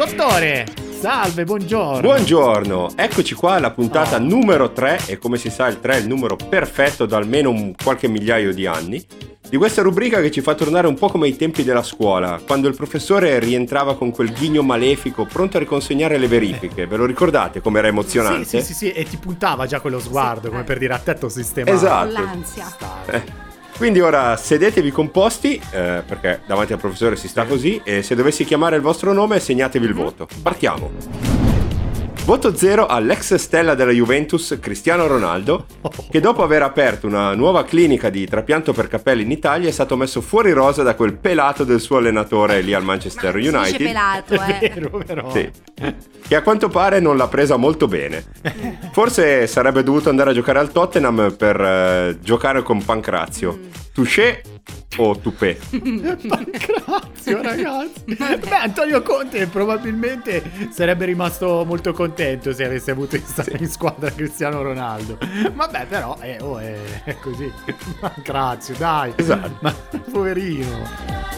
Dottore! Salve, buongiorno. Buongiorno, eccoci qua alla puntata oh. numero 3 e come si sa il 3 è il numero perfetto da almeno un qualche migliaio di anni di questa rubrica che ci fa tornare un po' come ai tempi della scuola, quando il professore rientrava con quel ghigno malefico pronto a riconsegnare le verifiche. Ve lo ricordate come era emozionante? Sì, sì, sì, sì. e ti puntava già quello sguardo, sì, come eh. per dire a te sistema. Esatto. L'ansia. Eh. Quindi ora sedetevi composti, eh, perché davanti al professore si sta così, e se dovessi chiamare il vostro nome segnatevi il voto. Partiamo. Voto 0 all'ex stella della Juventus Cristiano Ronaldo, che dopo aver aperto una nuova clinica di trapianto per capelli in Italia è stato messo fuori rosa da quel pelato del suo allenatore lì al Manchester Ma United. Dice pelato, eh. Vero, però. Sì. Che a quanto pare non l'ha presa molto bene. Forse sarebbe dovuto andare a giocare al Tottenham per uh, giocare con Pancrazio. Mm. Touché o Tupé? Pancrazio, ragazzi. Beh, Antonio Conte probabilmente sarebbe rimasto molto contento se avesse avuto in, sì. in squadra Cristiano Ronaldo. Vabbè, però eh, oh, è, è così. Pancrazio, dai. Esatto. Ma poverino.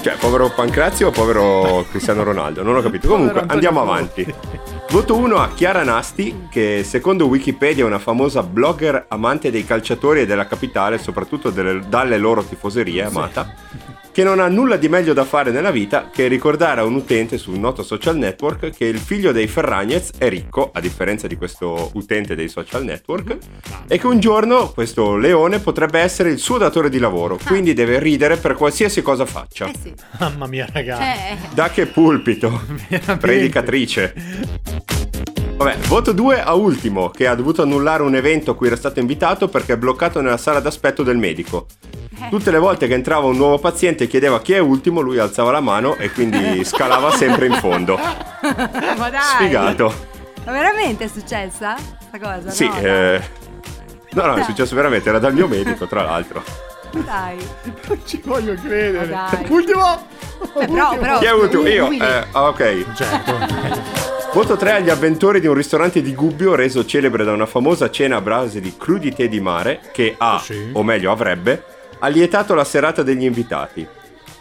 Cioè, povero Pancrazio o povero Cristiano Ronaldo? Non ho capito. Comunque, andiamo avanti. Voto 1 a Chiara Nasti, che secondo Wikipedia è una famosa blogger amante dei calciatori e della capitale, soprattutto delle, dalle loro tifoserie, amata. Che non ha nulla di meglio da fare nella vita che ricordare a un utente su un noto social network che il figlio dei Ferragnez è ricco, a differenza di questo utente dei social network, e che un giorno questo leone potrebbe essere il suo datore di lavoro, ah. quindi deve ridere per qualsiasi cosa faccia. Eh sì. Mamma mia, ragazzi. Eh. Da che pulpito, predicatrice. Vabbè, voto 2 a Ultimo, che ha dovuto annullare un evento a cui era stato invitato perché è bloccato nella sala d'aspetto del medico. Tutte le volte che entrava un nuovo paziente e chiedeva chi è ultimo, lui alzava la mano e quindi scalava sempre in fondo. Ma dai! Sfigato. Ma veramente è successa questa cosa? Sì, no, eh... no, no, è successo veramente, era dal mio medico, tra l'altro. Dai. Non ci voglio credere. Ultimo! Eh, però, però, Chi è ultimo? Io. Eh, ok. Certo. Voto 3 agli avventori di un ristorante di Gubbio reso celebre da una famosa cena a base di crudité di mare che ha, sì. o meglio avrebbe, allietato la serata degli invitati.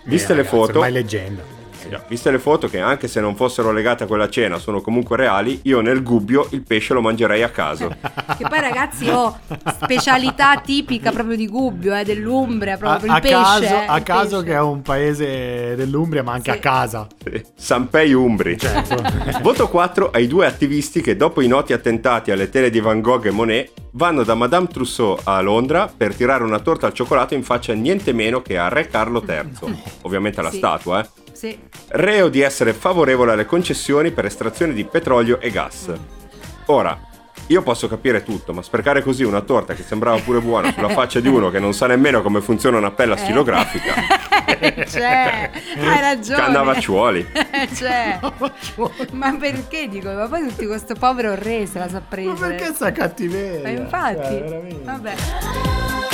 Viste eh, le ragazzi, foto... Ormai leggenda viste le foto che anche se non fossero legate a quella cena sono comunque reali, io nel gubbio il pesce lo mangerei a caso. che poi ragazzi ho oh, specialità tipica proprio di Gubbio, eh, dell'Umbria, proprio a, il pesce. Caso, eh, a caso pesce. che è un paese dell'Umbria ma anche sì. a casa. Sì. Sampei Umbri. Certo. Voto 4 ai due attivisti che dopo i noti attentati alle tele di Van Gogh e Monet vanno da Madame Trousseau a Londra per tirare una torta al cioccolato in faccia niente meno che a Re Carlo III. Ovviamente alla sì. statua, eh. Sì. Reo di essere favorevole alle concessioni per estrazione di petrolio e gas. Ora, io posso capire tutto, ma sprecare così una torta che sembrava pure buona sulla faccia di uno che non sa nemmeno come funziona una pella eh. stilografica. cioè, hai ragione. Cannavacciuoli. cioè, ma perché dico? Ma poi tutti questo povero re se la sa prendere. Ma perché sta cattiveria? Ma infatti, cioè, vabbè.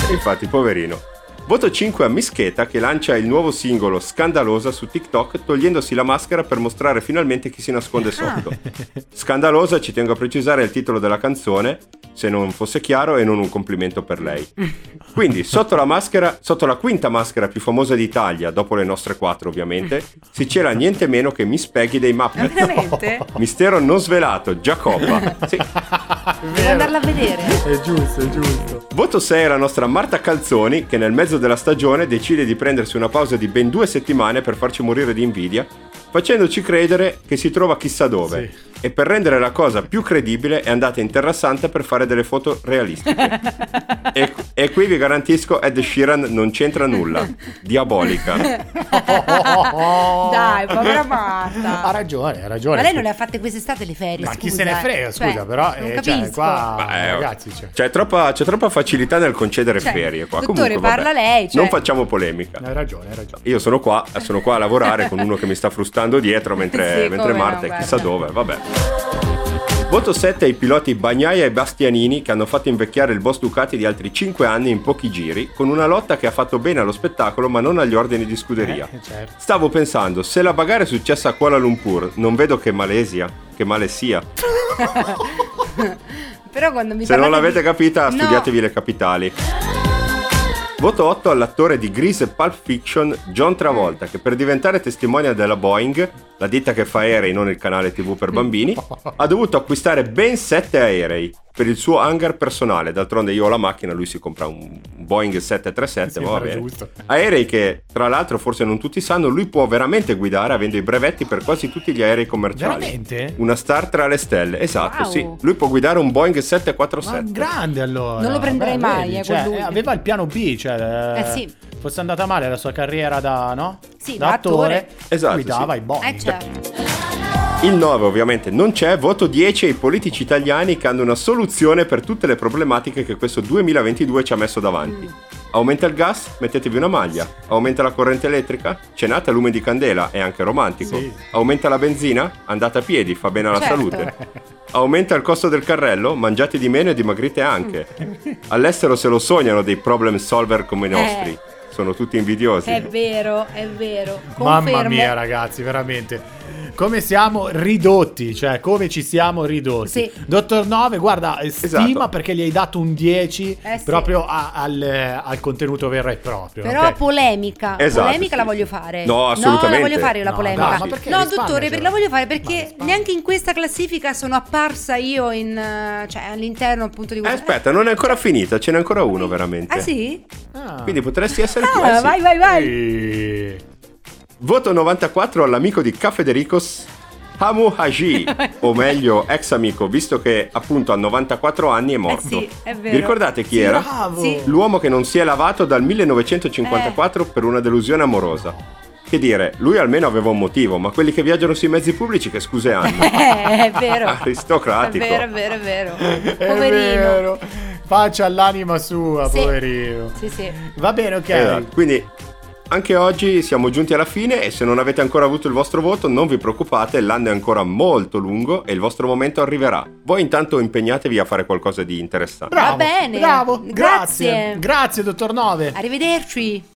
Infatti, poverino. Voto 5 a Mischeta che lancia il nuovo singolo Scandalosa su TikTok togliendosi la maschera per mostrare finalmente chi si nasconde sotto. Scandalosa, ci tengo a precisare, è il titolo della canzone, se non fosse chiaro, e non un complimento per lei. Quindi, sotto la maschera, sotto la quinta maschera più famosa d'Italia, dopo le nostre quattro ovviamente, si cela niente meno che Miss Peggy dei Muppet. Veramente? Mistero non svelato, Giacoppa. Sì. Devo andarla a vedere. È giusto, è giusto. Voto 6 è la nostra Marta Calzoni che nel mezzo della stagione decide di prendersi una pausa di ben due settimane per farci morire di invidia, facendoci credere che si trova chissà dove. Sì e per rendere la cosa più credibile è andata in Terra Santa per fare delle foto realistiche. e, e, qui vi garantisco Ed Sheeran non c'entra nulla. Diabolica. Dai, povera Marta. Ha ragione, ha ragione. Ma lei non le ha fatte quest'estate le ferie, Ma scusa, chi se ne frega, scusa, cioè, però eh, cioè, qua Beh, ragazzi, cioè. c'è, troppa, c'è, troppa, facilità nel concedere cioè, ferie qua. Dottore, Comunque, parla lei, cioè... Non facciamo polemica. Hai ragione, hai ragione. Io sono qua, sono qua a lavorare con uno che mi sta frustando dietro mentre, sì, mentre Marta no, è chissà dove, vabbè. Voto 7 ai piloti Bagnaia e Bastianini che hanno fatto invecchiare il boss Ducati di altri 5 anni in pochi giri, con una lotta che ha fatto bene allo spettacolo ma non agli ordini di scuderia. Eh, certo. Stavo pensando, se la bagarre è successa a Kuala Lumpur, non vedo che Malesia, che male sia. Però quando mi Se non l'avete di... capita, studiatevi no. le capitali. Voto 8 all'attore di Grease e Pulp Fiction John Travolta, che per diventare testimonial della Boeing la ditta che fa aerei, non il canale TV per bambini, ha dovuto acquistare ben 7 aerei per il suo hangar personale. D'altronde io ho la macchina, lui si compra un Boeing 737, sì, va bene. Aerei che, tra l'altro, forse non tutti sanno, lui può veramente guidare avendo i brevetti per quasi tutti gli aerei commerciali. Veramente? Una star tra le stelle, esatto, wow. sì. Lui può guidare un Boeing 747. Ma grande allora. Non lo prenderei Beh, mai, vedi, eh, cioè, aveva il piano B, cioè... Eh sì. Fosse andata male la sua carriera da, no? Sì, da, attore. Esatto, guidava sì. i Boeing. Eh certo. Il 9 ovviamente non c'è, voto 10 ai politici italiani che hanno una soluzione per tutte le problematiche che questo 2022 ci ha messo davanti. Aumenta il gas? Mettetevi una maglia. Aumenta la corrente elettrica? Cenate a lume di candela, è anche romantico. Sì. Aumenta la benzina? Andate a piedi, fa bene alla Certo. salute. Aumenta il costo del carrello? Mangiate di meno e dimagrite anche. All'estero se lo sognano dei problem solver come i nostri. Eh. Sono tutti invidiosi. È vero, è vero. Mamma Confermo. mia, ragazzi, veramente. Come siamo ridotti, cioè come ci siamo ridotti. Sì. Dottor 9, guarda, eh, stima Esatto. perché gli hai dato un 10 Eh sì. proprio a- al, eh, al contenuto vero e proprio. Però ok? polemica, Esatto, polemica sì, la voglio fare. No, assolutamente. No, la voglio fare io la No, polemica. dai, no, dottore, perché la voglio fare perché neanche in questa classifica sono apparsa io in eh, cioè all'interno appunto di Eh, questa aspetta, non è ancora finita, ce n'è ancora uno veramente. Ah sì? Ah. Quindi potresti essere tu. Ah, eh, sì. vai vai vai. Eh, Voto 94 all'amico di Ca Federicos Hamu Haji, o meglio ex amico, visto che appunto a 94 anni è morto. Eh sì, è vero. Vi ricordate chi Sì, era? bravo. Sì. L'uomo che non si è lavato dal 1954 per una delusione amorosa. Che dire, lui almeno aveva un motivo, ma quelli che viaggiano sui mezzi pubblici che scuse hanno? Eh, è vero. Aristocratico. È vero, è vero, è vero. È Poverino. vero. Pace all'anima sua, Sì. poverino. Sì, sì. Va bene, ok. Esatto. Quindi anche oggi siamo giunti alla fine e se non avete ancora avuto il vostro voto non vi preoccupate, l'anno è ancora molto lungo e il vostro momento arriverà. Voi intanto impegnatevi a fare qualcosa di interessante. Bravo, Va bene. Bravo, Grazie. grazie. Grazie, dottor 9. Arrivederci.